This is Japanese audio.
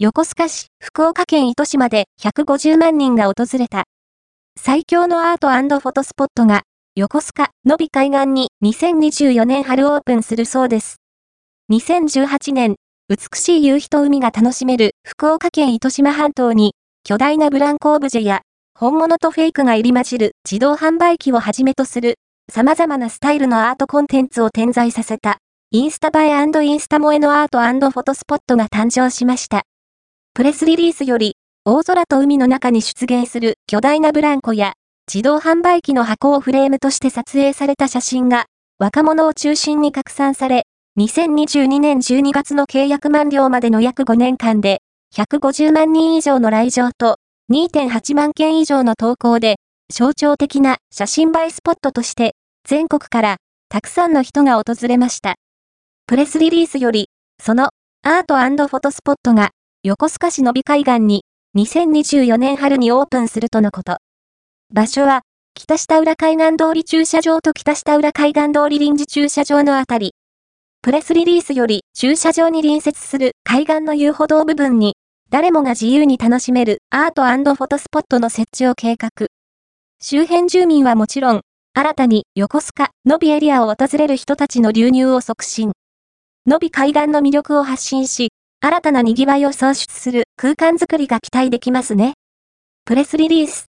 横須賀市、福岡県糸島で150万人が訪れた。最強のアートフォトスポットが、横須賀、のび海岸に2024年春オープンするそうです。2018年、美しい夕日と海が楽しめる福岡県糸島半島に、巨大なブランコオブジェや、本物とフェイクが入り混じる自動販売機をはじめとする、様々なスタイルのアートコンテンツを点在させた、インスタ映えインスタ萌えのアートフォトスポットが誕生しました。プレスリリースより、大空と海の中に出現する巨大なブランコや、自動販売機の箱をフレームとして撮影された写真が、若者を中心に拡散され、2022年12月の契約満了までの約5年間で、150万人以上の来場と、2.8万件以上の投稿で、象徴的な写真映えスポットとして、全国からたくさんの人が訪れました。プレスリリースより、そのアートフォトスポットが横須賀市の美海岸に2024年春にオープンするとのこと。場所は北下浦海岸通り駐車場と北下浦海岸通り臨時駐車場のあたり。プレスリリースより駐車場に隣接する海岸の遊歩道部分に、誰もが自由に楽しめるアートフォトスポットの設置を計画。周辺住民はもちろん、新たに横須賀、のびエリアを訪れる人たちの流入を促進。のび海岸の魅力を発信し、新たな賑わいを創出する空間づくりが期待できますね。プレスリリース。